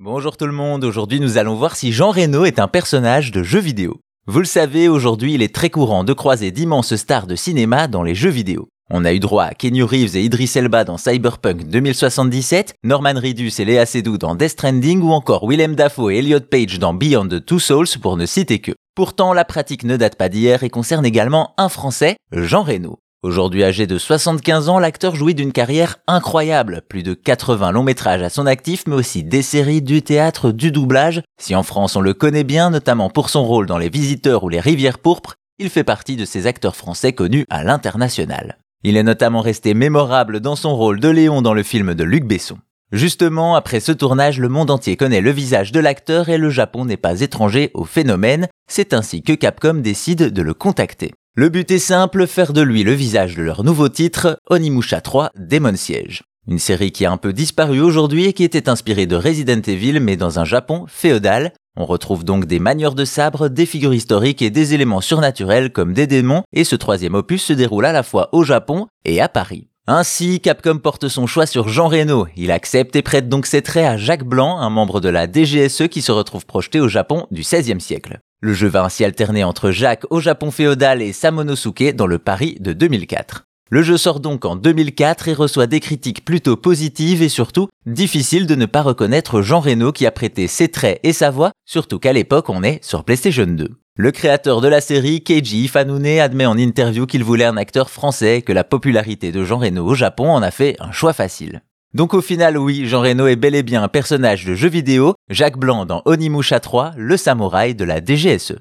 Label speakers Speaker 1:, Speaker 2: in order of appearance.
Speaker 1: Bonjour tout le monde, aujourd'hui nous allons voir si Jean Reno est un personnage de jeu vidéo. Vous le savez, aujourd'hui il est très courant de croiser d'immenses stars de cinéma dans les jeux vidéo. On a eu droit à Kenny Reeves et Idris Elba dans Cyberpunk 2077, Norman Reedus et Léa Seydoux dans Death Stranding ou encore Willem Dafoe et Elliot Page dans Beyond the Two Souls pour ne citer que. Pourtant, la pratique ne date pas d'hier et concerne également un Français, Jean Reno. Aujourd'hui âgé de 75 ans, l'acteur jouit d'une carrière incroyable. Plus de 80 longs métrages à son actif, mais aussi des séries, du théâtre, du doublage. Si en France on le connaît bien, notamment pour son rôle dans Les Visiteurs ou Les Rivières Pourpres, il fait partie de ces acteurs français connus à l'international. Il est notamment resté mémorable dans son rôle de Léon dans le film de Luc Besson. Justement, après ce tournage, le monde entier connaît le visage de l'acteur et le Japon n'est pas étranger au phénomène. C'est ainsi que Capcom décide de le contacter. Le but est simple, faire de lui le visage de leur nouveau titre, Onimusha 3 Demon Siege. Une série qui a un peu disparu aujourd'hui et qui était inspirée de Resident Evil mais dans un Japon féodal. On retrouve donc des manières de sabre, des figures historiques et des éléments surnaturels comme des démons et ce troisième opus se déroule à la fois au Japon et à Paris. Ainsi, Capcom porte son choix sur Jean Reno. Il accepte et prête donc ses traits à Jacques Blanc, un membre de la DGSE qui se retrouve projeté au Japon du XVIe siècle. Le jeu va ainsi alterner entre Jacques au Japon féodal et Samonosuke dans le Paris de 2004. Le jeu sort donc en 2004 et reçoit des critiques plutôt positives et surtout difficile de ne pas reconnaître Jean Reno qui a prêté ses traits et sa voix, surtout qu'à l'époque on est sur PlayStation 2. Le créateur de la série, Keiji Ifanune, admet en interview qu'il voulait un acteur français et que la popularité de Jean Reno au Japon en a fait un choix facile. Donc au final, oui, Jean Reno est bel et bien un personnage de jeu vidéo, Jacques Blanc dans Onimusha 3, le samouraï de la DGSE.